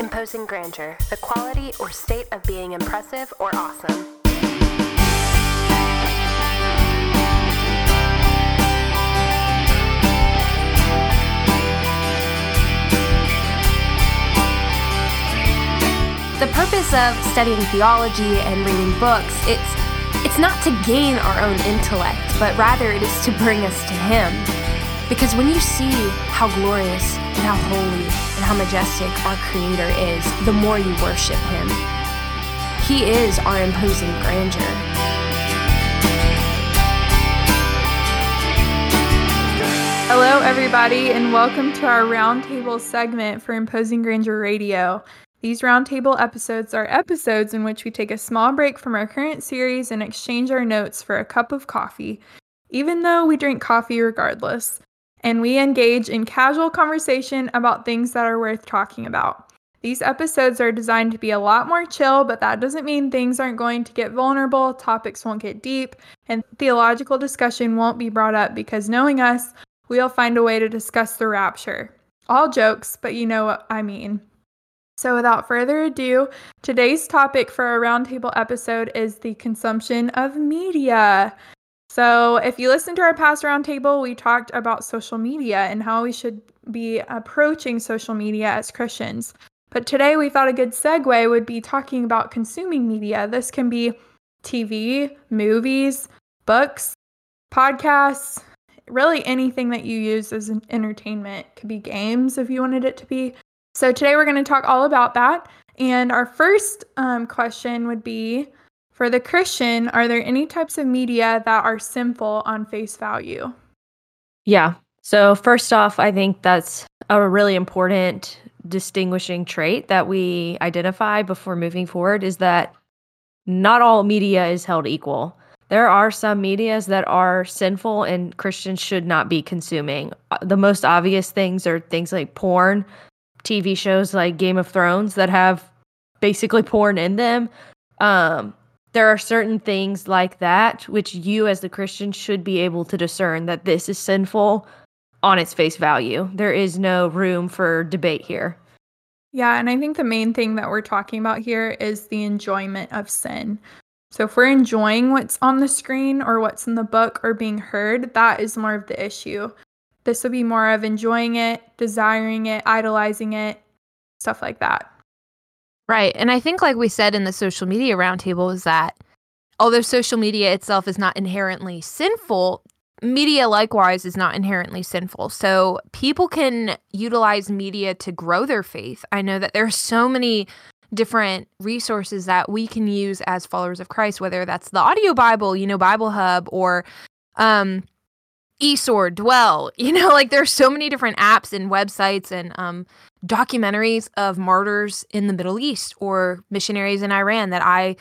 Imposing grandeur, the quality or state of being impressive or awesome. The purpose of studying theology and reading books, it's it's not to gain our own intellect, but rather it is to bring us to him. Because when you see how glorious and how holy and how majestic our creator is, the more you worship him. He is our imposing grandeur. Hello, everybody, and welcome to our roundtable segment for Imposing Grandeur Radio. These roundtable episodes are episodes in which we take a small break from our current series and exchange our notes for a cup of coffee, even though we drink coffee regardless. And we engage in casual conversation about things that are worth talking about. These episodes are designed to be a lot more chill, but that doesn't mean things aren't going to get vulnerable, topics won't get deep, and theological discussion won't be brought up because knowing us, we'll find a way to discuss the rapture. All jokes, but you know what I mean. So, without further ado, today's topic for our roundtable episode is the consumption of media. So, if you listen to our past roundtable, we talked about social media and how we should be approaching social media as Christians. But today, we thought a good segue would be talking about consuming media. This can be TV, movies, books, podcasts, really anything that you use as an entertainment. It could be games if you wanted it to be. So today we're going to talk all about that. And our first um, question would be for the Christian, are there any types of media that are sinful on face value? Yeah. So, first off, I think that's a really important distinguishing trait that we identify before moving forward is that not all media is held equal. There are some medias that are sinful and Christians should not be consuming. The most obvious things are things like porn, TV shows like Game of Thrones that have basically porn in them. Um, there are certain things like that which you as the Christian should be able to discern that this is sinful on its face value. There is no room for debate here. Yeah, and I think the main thing that we're talking about here is the enjoyment of sin. So if we're enjoying what's on the screen or what's in the book or being heard, that is more of the issue. This would be more of enjoying it, desiring it, idolizing it, stuff like that. Right. And I think, like we said in the social media roundtable, is that although social media itself is not inherently sinful, media likewise is not inherently sinful. So people can utilize media to grow their faith. I know that there are so many different resources that we can use as followers of Christ, whether that's the audio Bible, you know, Bible Hub, or um, eSword, Dwell. You know, like there's so many different apps and websites and um, documentaries of martyrs in the Middle East or missionaries in Iran that I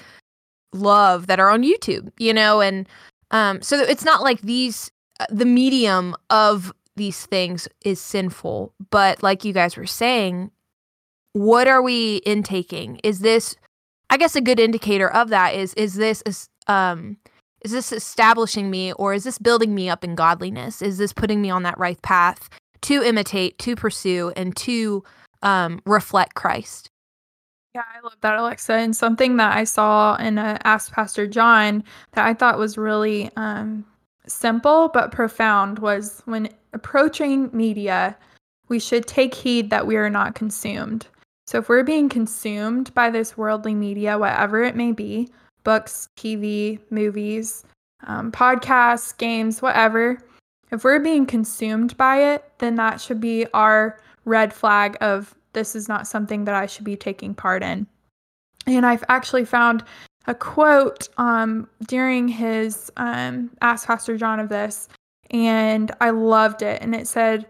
love that are on YouTube. You know, and um, so it's not like these uh, the medium of these things is sinful, but like you guys were saying, what are we intaking? Is this I guess a good indicator of that is is this um is this establishing me or is this building me up in godliness? Is this putting me on that right path to imitate, to pursue, and to um, reflect Christ? Yeah, I love that, Alexa. And something that I saw in a Ask Pastor John that I thought was really um, simple but profound was when approaching media, we should take heed that we are not consumed. So if we're being consumed by this worldly media, whatever it may be, books, TV, movies, um, podcasts, games, whatever, if we're being consumed by it, then that should be our red flag of this is not something that I should be taking part in. And I've actually found a quote um, during his um, Ask Pastor John of this, and I loved it. And it said,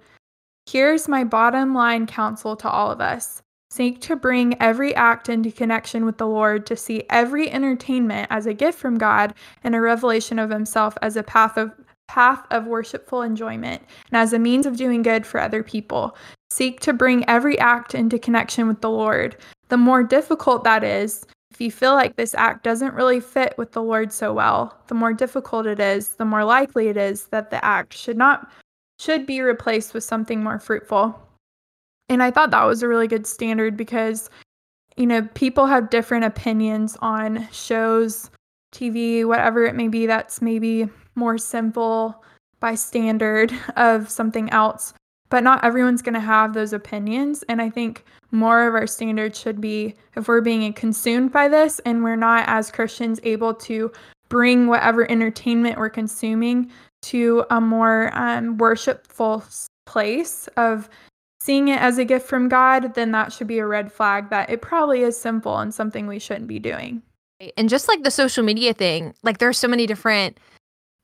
Here's my bottom line counsel to all of us Seek to bring every act into connection with the Lord, to see every entertainment as a gift from God and a revelation of Himself as a path of path of worshipful enjoyment and as a means of doing good for other people. Seek to bring every act into connection with the Lord. The more difficult that is, if you feel like this act doesn't really fit with the Lord so well, the more difficult it is, the more likely it is that the act should not should be replaced with something more fruitful. And I thought that was a really good standard because, you know, people have different opinions on shows, TV, whatever it may be that's maybe more simple by standard of something else. But not everyone's going to have those opinions. And I think more of our standards should be if we're being consumed by this and we're not, as Christians, able to bring whatever entertainment we're consuming to a more um, worshipful place of seeing it as a gift from God, then that should be a red flag that it probably is simple and something we shouldn't be doing. And just like the social media thing, like there's so many different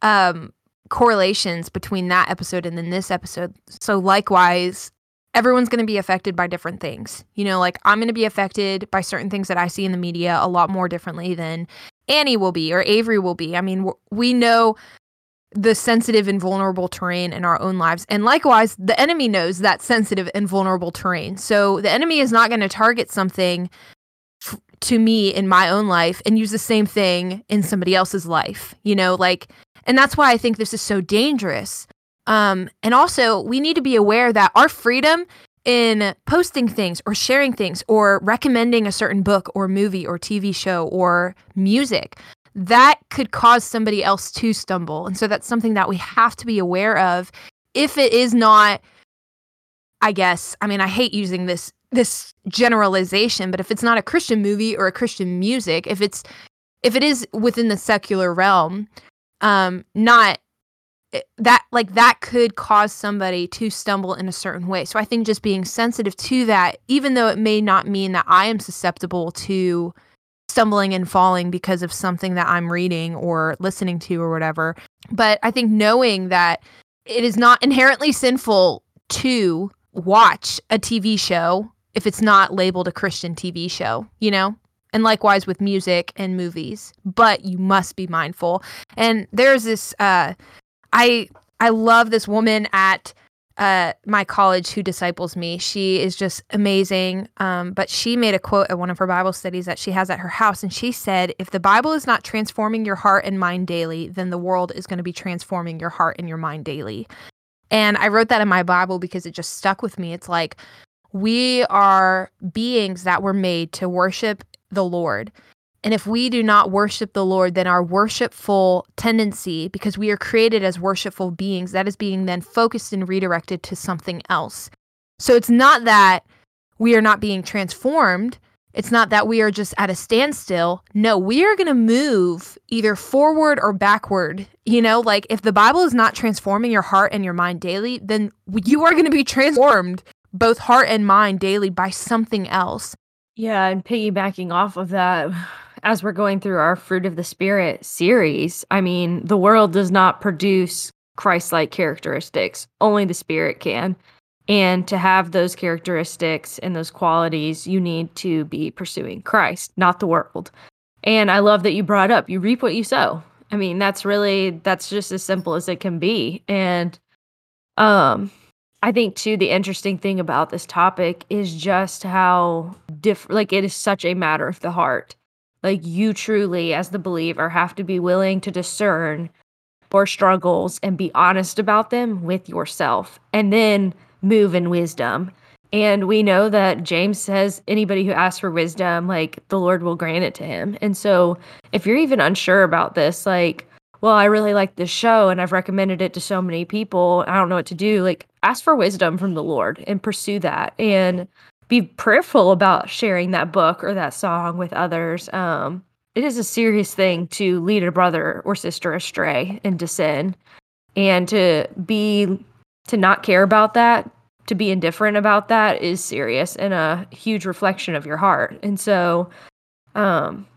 um correlations between that episode and then this episode. So likewise, everyone's going to be affected by different things. You know, like I'm going to be affected by certain things that I see in the media a lot more differently than Annie will be or Avery will be. I mean, we know the sensitive and vulnerable terrain in our own lives. And likewise, the enemy knows that sensitive and vulnerable terrain. So the enemy is not going to target something f- to me in my own life and use the same thing in somebody else's life. You know, like, and that's why I think this is so dangerous. Um, and also, we need to be aware that our freedom in posting things or sharing things or recommending a certain book or movie or TV show or music that could cause somebody else to stumble. And so that's something that we have to be aware of if it is not I guess, I mean I hate using this this generalization, but if it's not a Christian movie or a Christian music, if it's if it is within the secular realm, um not eh, that like that could cause somebody to stumble in a certain way. So I think just being sensitive to that even though it may not mean that I am susceptible to stumbling and falling because of something that I'm reading or listening to or whatever. But I think knowing that it is not inherently sinful to watch a TV show if it's not labeled a Christian TV show, you know? And likewise with music and movies, but you must be mindful. And there's this uh I I love this woman at uh, my college who disciples me. She is just amazing. Um, but she made a quote at one of her Bible studies that she has at her house. And she said, If the Bible is not transforming your heart and mind daily, then the world is going to be transforming your heart and your mind daily. And I wrote that in my Bible because it just stuck with me. It's like we are beings that were made to worship the Lord. And if we do not worship the Lord, then our worshipful tendency, because we are created as worshipful beings, that is being then focused and redirected to something else. So it's not that we are not being transformed. It's not that we are just at a standstill. No, we are going to move either forward or backward. You know, like if the Bible is not transforming your heart and your mind daily, then you are going to be transformed both heart and mind daily by something else. Yeah, and piggybacking off of that, as we're going through our fruit of the spirit series, I mean, the world does not produce Christ-like characteristics. Only the spirit can. And to have those characteristics and those qualities, you need to be pursuing Christ, not the world. And I love that you brought up you reap what you sow. I mean, that's really that's just as simple as it can be. And um I think too the interesting thing about this topic is just how different like it is such a matter of the heart like you truly as the believer have to be willing to discern your struggles and be honest about them with yourself and then move in wisdom. And we know that James says anybody who asks for wisdom like the Lord will grant it to him. And so if you're even unsure about this like well I really like this show and I've recommended it to so many people I don't know what to do like ask for wisdom from the Lord and pursue that. And be prayerful about sharing that book or that song with others. Um, it is a serious thing to lead a brother or sister astray into sin and to be to not care about that to be indifferent about that is serious and a huge reflection of your heart. And so um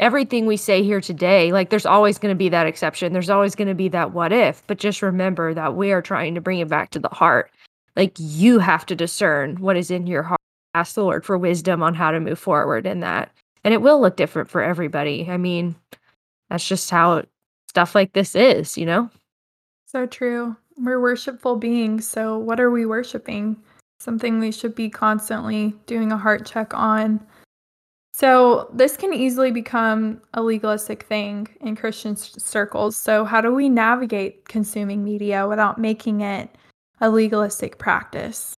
everything we say here today like there's always going to be that exception. There's always going to be that what if but just remember that we are trying to bring it back to the heart like you have to discern what is in your heart ask the lord for wisdom on how to move forward in that. And it will look different for everybody. I mean that's just how stuff like this is you know? So true. We're worshipful beings so what are we worshiping? Something we should be constantly doing a heart check on. So this can easily become a legalistic thing in christian circles. So how do we navigate consuming media without making it a legalistic practice.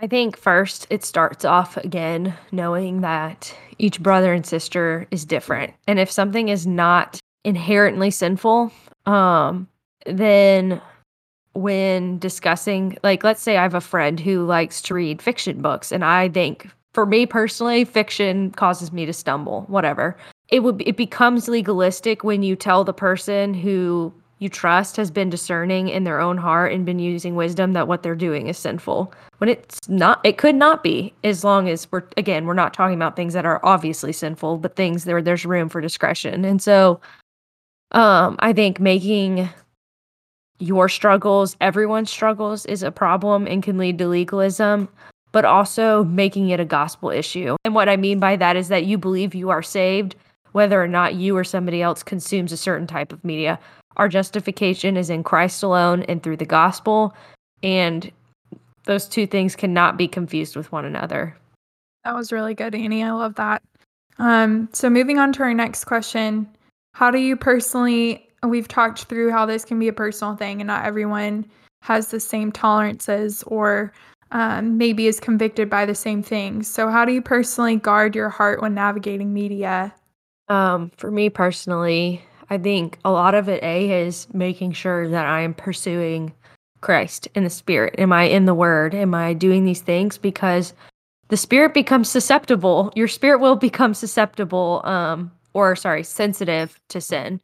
I think first it starts off again knowing that each brother and sister is different. And if something is not inherently sinful, um, then when discussing, like, let's say I have a friend who likes to read fiction books, and I think, for me personally, fiction causes me to stumble, whatever. It would it becomes legalistic when you tell the person who you trust has been discerning in their own heart and been using wisdom that what they're doing is sinful. When it's not it could not be as long as we're again we're not talking about things that are obviously sinful but things there there's room for discretion. And so um i think making your struggles everyone's struggles is a problem and can lead to legalism but also making it a gospel issue. And what i mean by that is that you believe you are saved whether or not you or somebody else consumes a certain type of media our justification is in Christ alone and through the gospel. And those two things cannot be confused with one another. That was really good, Annie. I love that. Um, so, moving on to our next question How do you personally, we've talked through how this can be a personal thing and not everyone has the same tolerances or um, maybe is convicted by the same things. So, how do you personally guard your heart when navigating media? Um, for me personally, I think a lot of it, A, is making sure that I am pursuing Christ in the Spirit. Am I in the Word? Am I doing these things? Because the Spirit becomes susceptible. Your spirit will become susceptible, um, or sorry, sensitive to sin.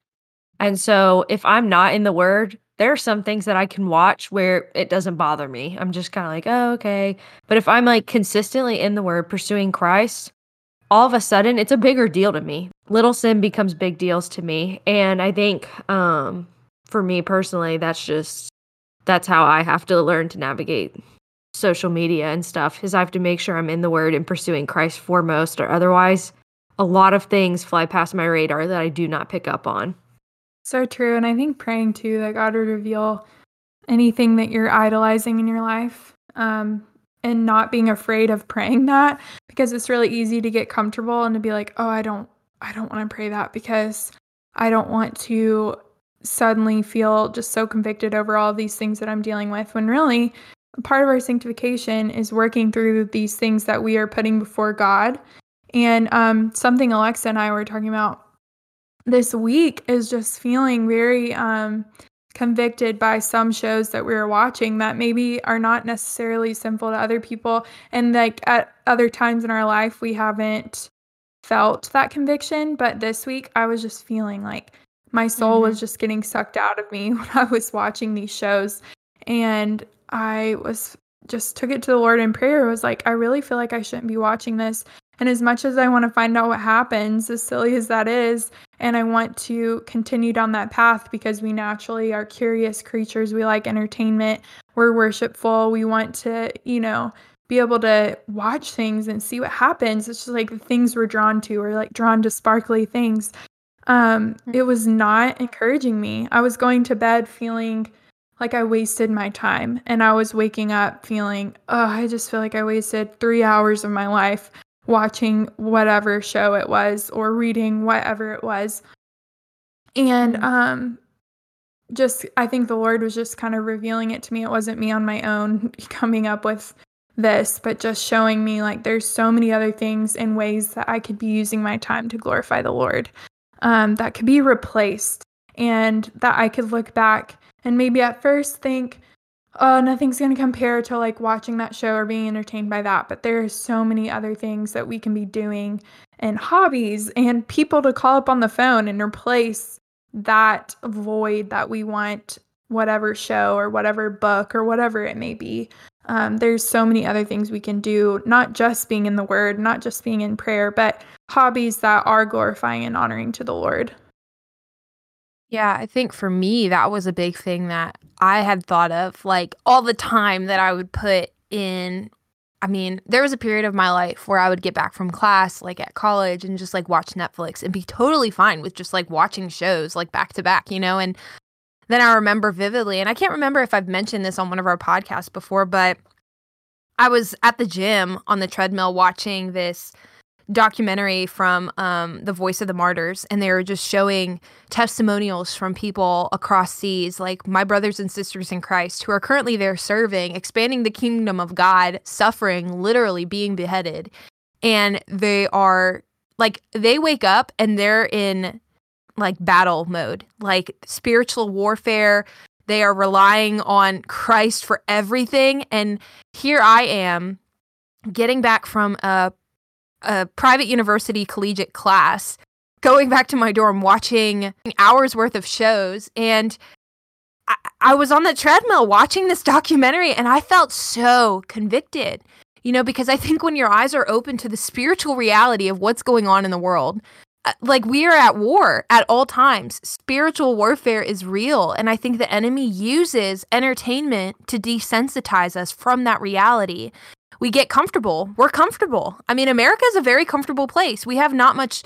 And so if I'm not in the Word, there are some things that I can watch where it doesn't bother me. I'm just kind of like, oh, okay. But if I'm like consistently in the Word, pursuing Christ, all of a sudden it's a bigger deal to me. Little sin becomes big deals to me. And I think um for me personally, that's just that's how I have to learn to navigate social media and stuff is I have to make sure I'm in the word and pursuing Christ foremost or otherwise a lot of things fly past my radar that I do not pick up on. So true. And I think praying too that God would reveal anything that you're idolizing in your life. Um, and not being afraid of praying that because it's really easy to get comfortable and to be like, "Oh, I don't I don't want to pray that because I don't want to suddenly feel just so convicted over all these things that I'm dealing with." When really, part of our sanctification is working through these things that we are putting before God. And um, something Alexa and I were talking about this week is just feeling very um, convicted by some shows that we were watching that maybe are not necessarily sinful to other people. And like at other times in our life we haven't felt that conviction. But this week I was just feeling like my soul mm-hmm. was just getting sucked out of me when I was watching these shows. And I was just took it to the Lord in prayer. It was like I really feel like I shouldn't be watching this. And as much as I want to find out what happens, as silly as that is, and I want to continue down that path because we naturally are curious creatures. We like entertainment, we're worshipful, we want to, you know, be able to watch things and see what happens. It's just like the things we're drawn to, or like drawn to sparkly things. Um, mm. it was not encouraging me. I was going to bed feeling like I wasted my time, and I was waking up feeling, oh, I just feel like I wasted three hours of my life watching whatever show it was or reading whatever it was. And mm-hmm. um just I think the Lord was just kind of revealing it to me. It wasn't me on my own coming up with this, but just showing me like there's so many other things and ways that I could be using my time to glorify the Lord um, that could be replaced and that I could look back and maybe at first think, oh, nothing's going to compare to like watching that show or being entertained by that. But there are so many other things that we can be doing and hobbies and people to call up on the phone and replace that void that we want whatever show or whatever book or whatever it may be. Um, there's so many other things we can do, not just being in the Word, not just being in prayer, but hobbies that are glorifying and honoring to the Lord. Yeah, I think for me, that was a big thing that I had thought of like all the time that I would put in. I mean, there was a period of my life where I would get back from class, like at college, and just like watch Netflix and be totally fine with just like watching shows like back to back, you know? And then I remember vividly, and I can't remember if I've mentioned this on one of our podcasts before, but I was at the gym on the treadmill watching this documentary from um, the Voice of the Martyrs, and they were just showing testimonials from people across seas, like my brothers and sisters in Christ, who are currently there serving, expanding the kingdom of God, suffering, literally being beheaded, and they are like they wake up and they're in like battle mode, like spiritual warfare. They are relying on Christ for everything. And here I am getting back from a, a private university collegiate class, going back to my dorm, watching hours worth of shows. And I, I was on the treadmill watching this documentary and I felt so convicted you know, because I think when your eyes are open to the spiritual reality of what's going on in the world, uh, like we are at war at all times. Spiritual warfare is real. And I think the enemy uses entertainment to desensitize us from that reality. We get comfortable. We're comfortable. I mean, America is a very comfortable place. We have not much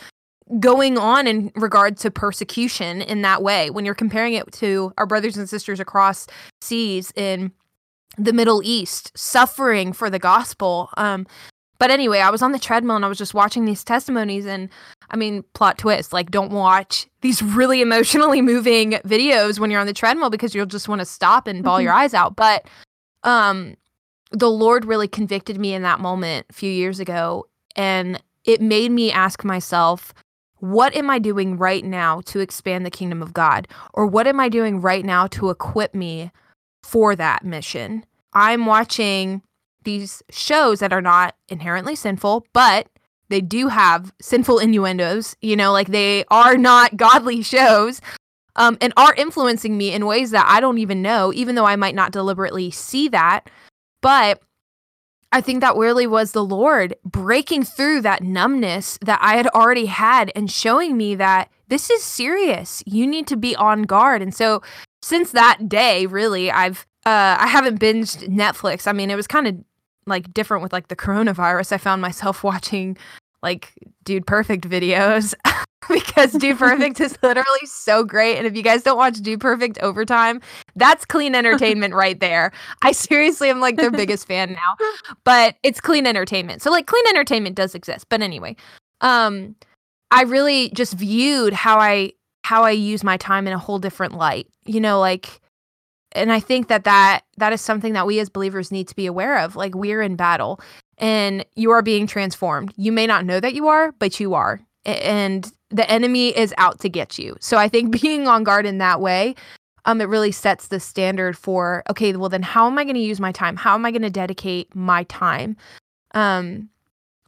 going on in regard to persecution in that way when you're comparing it to our brothers and sisters across seas in the Middle East suffering for the gospel. Um, but anyway, I was on the treadmill and I was just watching these testimonies and I mean, plot twist, like don't watch these really emotionally moving videos when you're on the treadmill because you'll just want to stop and bawl mm-hmm. your eyes out. But um the Lord really convicted me in that moment a few years ago and it made me ask myself, what am I doing right now to expand the kingdom of God? Or what am I doing right now to equip me for that mission. I'm watching these shows that are not inherently sinful, but they do have sinful innuendos, you know, like they are not godly shows. Um, and are influencing me in ways that I don't even know, even though I might not deliberately see that. But I think that really was the Lord breaking through that numbness that I had already had and showing me that this is serious. You need to be on guard. And so since that day, really, I've uh I haven't binged Netflix. I mean, it was kind of like different with like the coronavirus. I found myself watching like Dude Perfect videos because Dude Perfect is literally so great. And if you guys don't watch Dude Perfect overtime, that's clean entertainment right there. I seriously am like their biggest fan now. But it's clean entertainment. So like clean entertainment does exist. But anyway, um I really just viewed how I how I use my time in a whole different light. You know, like and I think that that that is something that we as believers need to be aware of. Like we're in battle and you are being transformed. You may not know that you are, but you are. And the enemy is out to get you. So I think being on guard in that way um it really sets the standard for okay, well then how am I going to use my time? How am I going to dedicate my time? Um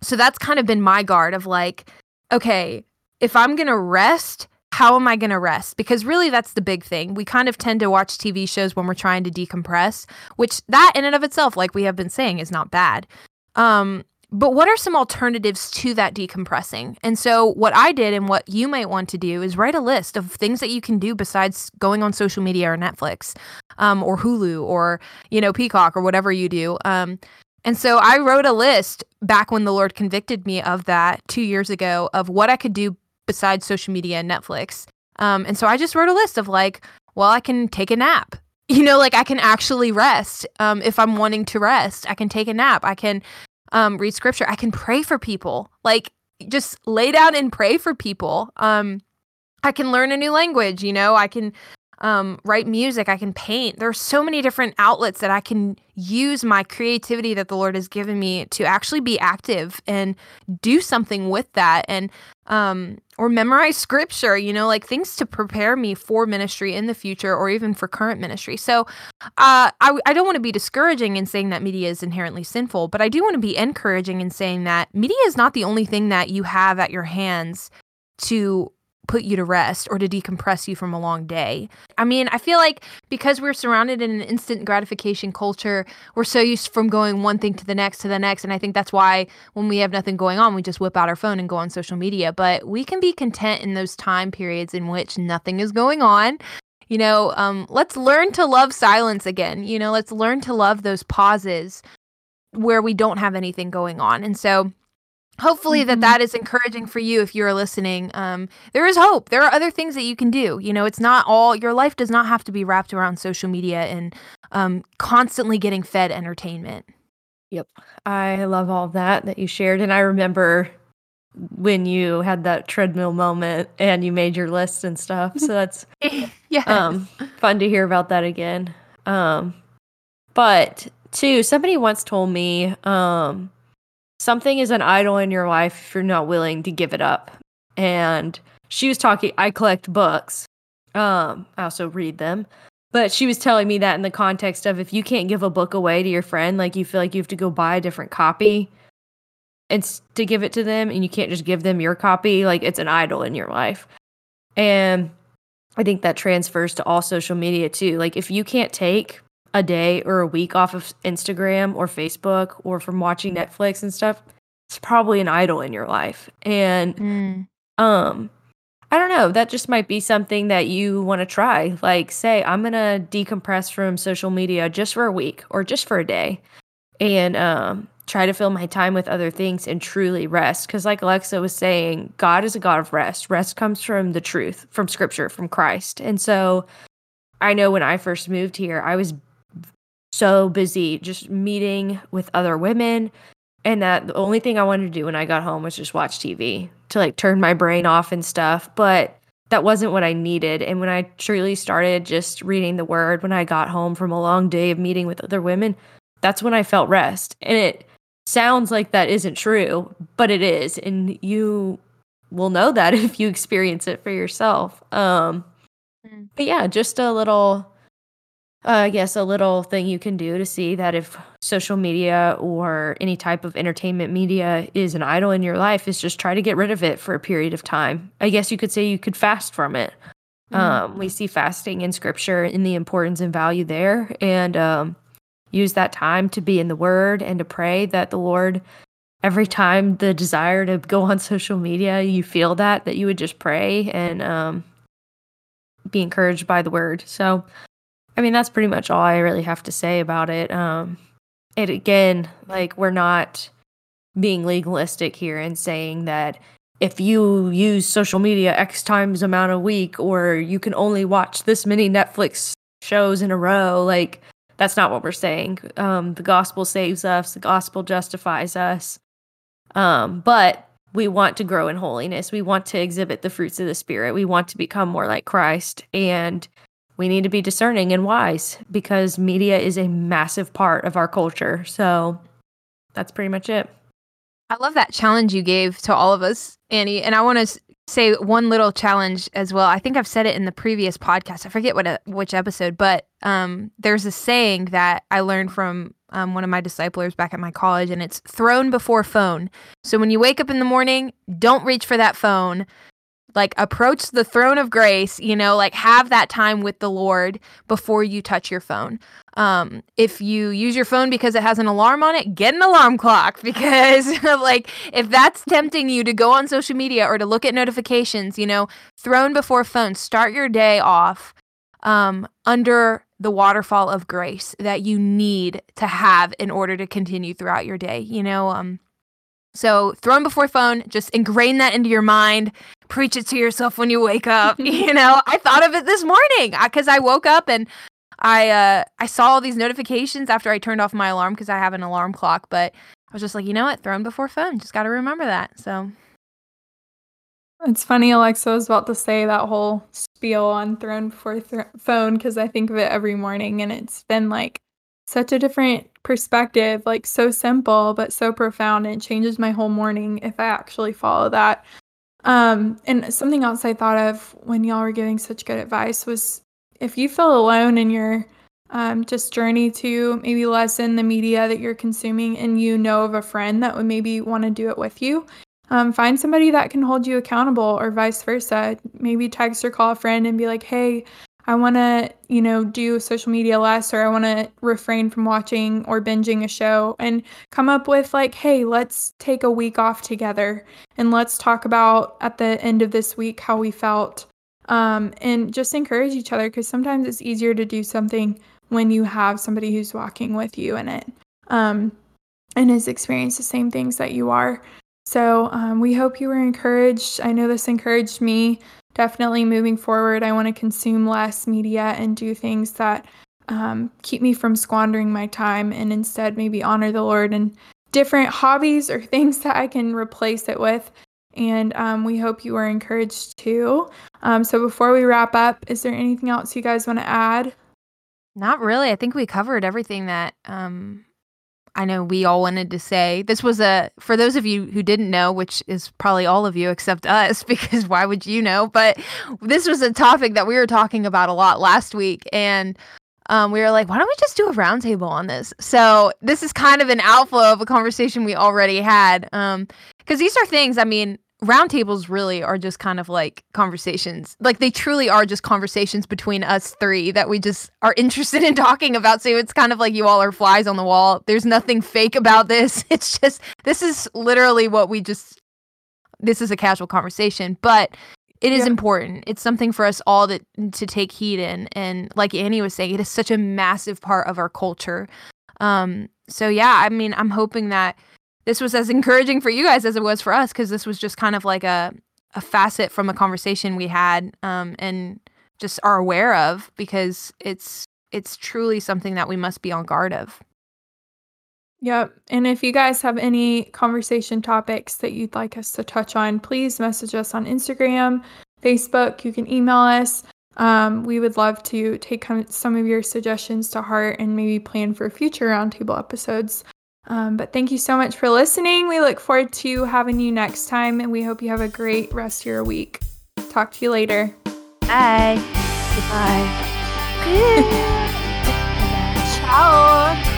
so that's kind of been my guard of like okay, if I'm going to rest, how am I going to rest? Because really, that's the big thing. We kind of tend to watch TV shows when we're trying to decompress, which that in and of itself, like we have been saying, is not bad. Um, but what are some alternatives to that decompressing? And so, what I did and what you might want to do is write a list of things that you can do besides going on social media or Netflix, um, or Hulu, or you know Peacock, or whatever you do. Um, and so I wrote a list back when the Lord convicted me of that two years ago of what I could do besides social media and Netflix. Um, and so I just wrote a list of like, well, I can take a nap. You know, like I can actually rest um, if I'm wanting to rest. I can take a nap. I can um, read scripture. I can pray for people. Like just lay down and pray for people. Um, I can learn a new language. You know, I can um, write music. I can paint. There's so many different outlets that I can use my creativity that the Lord has given me to actually be active and do something with that. And um, or memorize scripture, you know, like things to prepare me for ministry in the future or even for current ministry. So uh, I, I don't want to be discouraging in saying that media is inherently sinful, but I do want to be encouraging in saying that media is not the only thing that you have at your hands to put you to rest or to decompress you from a long day. I mean, I feel like because we're surrounded in an instant gratification culture, we're so used from going one thing to the next to the next. And I think that's why when we have nothing going on, we just whip out our phone and go on social media. But we can be content in those time periods in which nothing is going on. You know, um, let's learn to love silence again. You know, let's learn to love those pauses where we don't have anything going on. And so hopefully mm-hmm. that that is encouraging for you if you're listening um, there is hope there are other things that you can do you know it's not all your life does not have to be wrapped around social media and um, constantly getting fed entertainment yep i love all that that you shared and i remember when you had that treadmill moment and you made your list and stuff. So that's yeah. um fun to hear about that again. Um but two, somebody once told me um something is an idol in your life if you're not willing to give it up. And she was talking I collect books. Um I also read them. But she was telling me that in the context of if you can't give a book away to your friend, like you feel like you have to go buy a different copy and to give it to them and you can't just give them your copy, like it's an idol in your life. And I think that transfers to all social media too. Like if you can't take a day or a week off of Instagram or Facebook or from watching Netflix and stuff, it's probably an idol in your life. And Mm. um I don't know, that just might be something that you want to try. Like say I'm going to decompress from social media just for a week or just for a day and um try to fill my time with other things and truly rest cuz like Alexa was saying, God is a God of rest. Rest comes from the truth, from scripture, from Christ. And so I know when I first moved here, I was so busy just meeting with other women and that the only thing I wanted to do when I got home was just watch TV to like turn my brain off and stuff. But that wasn't what I needed. And when I truly started just reading the word when I got home from a long day of meeting with other women, that's when I felt rest. And it sounds like that isn't true, but it is. And you will know that if you experience it for yourself. Um, Mm. but yeah, just a little I guess a little thing you can do to see that if social media or any type of entertainment media is an idol in your life is just try to get rid of it for a period of time. I guess you could say you could fast from it. Mm. Um, we see fasting in scripture and the importance and value there, and um, use that time to be in the Word and to pray that the Lord. Every time the desire to go on social media, you feel that that you would just pray and um, be encouraged by the Word. So, I mean, that's pretty much all I really have to say about it. Um, it again, like we're not being legalistic here and saying that if you use social media X times amount a week, or you can only watch this many Netflix shows in a row, like that's not what we're saying. Um, the gospel saves us, the gospel justifies us. Um, but we want to grow in holiness. We want to exhibit the fruits of the Spirit. We want to become more like Christ. And we need to be discerning and wise because media is a massive part of our culture. So that's pretty much it. I love that challenge you gave to all of us, Annie. And I want to say one little challenge as well. I think I've said it in the previous podcast. I forget what which episode, but um, there's a saying that I learned from um, one of my disciplers back at my college, and it's throne before phone. So when you wake up in the morning, don't reach for that phone. Like approach the throne of grace, you know, like have that time with the Lord before you touch your phone. Um, if you use your phone because it has an alarm on it, get an alarm clock because, like, if that's tempting you to go on social media or to look at notifications, you know, throne before phone, start your day off um, under the waterfall of grace that you need to have in order to continue throughout your day, you know. Um, so, throne before phone, just ingrain that into your mind. Preach it to yourself when you wake up. you know, I thought of it this morning because I woke up and I uh I saw all these notifications after I turned off my alarm because I have an alarm clock, but I was just like, you know what, throne before phone. Just got to remember that. So It's funny, Alexa was about to say that whole spiel on throne before th- phone because I think of it every morning and it's been like such a different perspective, like so simple but so profound. And it changes my whole morning if I actually follow that. Um, and something else I thought of when y'all were giving such good advice was if you feel alone in your um, just journey to maybe lessen the media that you're consuming and you know of a friend that would maybe want to do it with you, um, find somebody that can hold you accountable or vice versa. Maybe text or call a friend and be like, hey, I want to, you know, do social media less or I want to refrain from watching or binging a show and come up with like, hey, let's take a week off together and let's talk about at the end of this week how we felt um, and just encourage each other because sometimes it's easier to do something when you have somebody who's walking with you in it um, and has experienced the same things that you are. So um, we hope you were encouraged. I know this encouraged me. Definitely moving forward, I want to consume less media and do things that um, keep me from squandering my time and instead maybe honor the Lord and different hobbies or things that I can replace it with. and um, we hope you are encouraged too. Um, so before we wrap up, is there anything else you guys want to add? Not really. I think we covered everything that um, I know we all wanted to say. This was a, for those of you who didn't know, which is probably all of you except us, because why would you know? But this was a topic that we were talking about a lot last week. And um, we were like, why don't we just do a roundtable on this? So this is kind of an outflow of a conversation we already had. Because um, these are things, I mean, roundtables really are just kind of like conversations. Like they truly are just conversations between us three that we just are interested in talking about. So it's kind of like you all are flies on the wall. There's nothing fake about this. It's just, this is literally what we just, this is a casual conversation. But it is yeah. important. It's something for us all to to take heed in. And like Annie was saying, it is such a massive part of our culture. Um, so yeah, I mean, I'm hoping that this was as encouraging for you guys as it was for us, because this was just kind of like a a facet from a conversation we had um, and just are aware of because it's it's truly something that we must be on guard of. Yep. And if you guys have any conversation topics that you'd like us to touch on, please message us on Instagram, Facebook. You can email us. Um, we would love to take some of your suggestions to heart and maybe plan for future roundtable episodes. Um, but thank you so much for listening. We look forward to having you next time, and we hope you have a great rest of your week. Talk to you later. Bye. Goodbye. Ciao.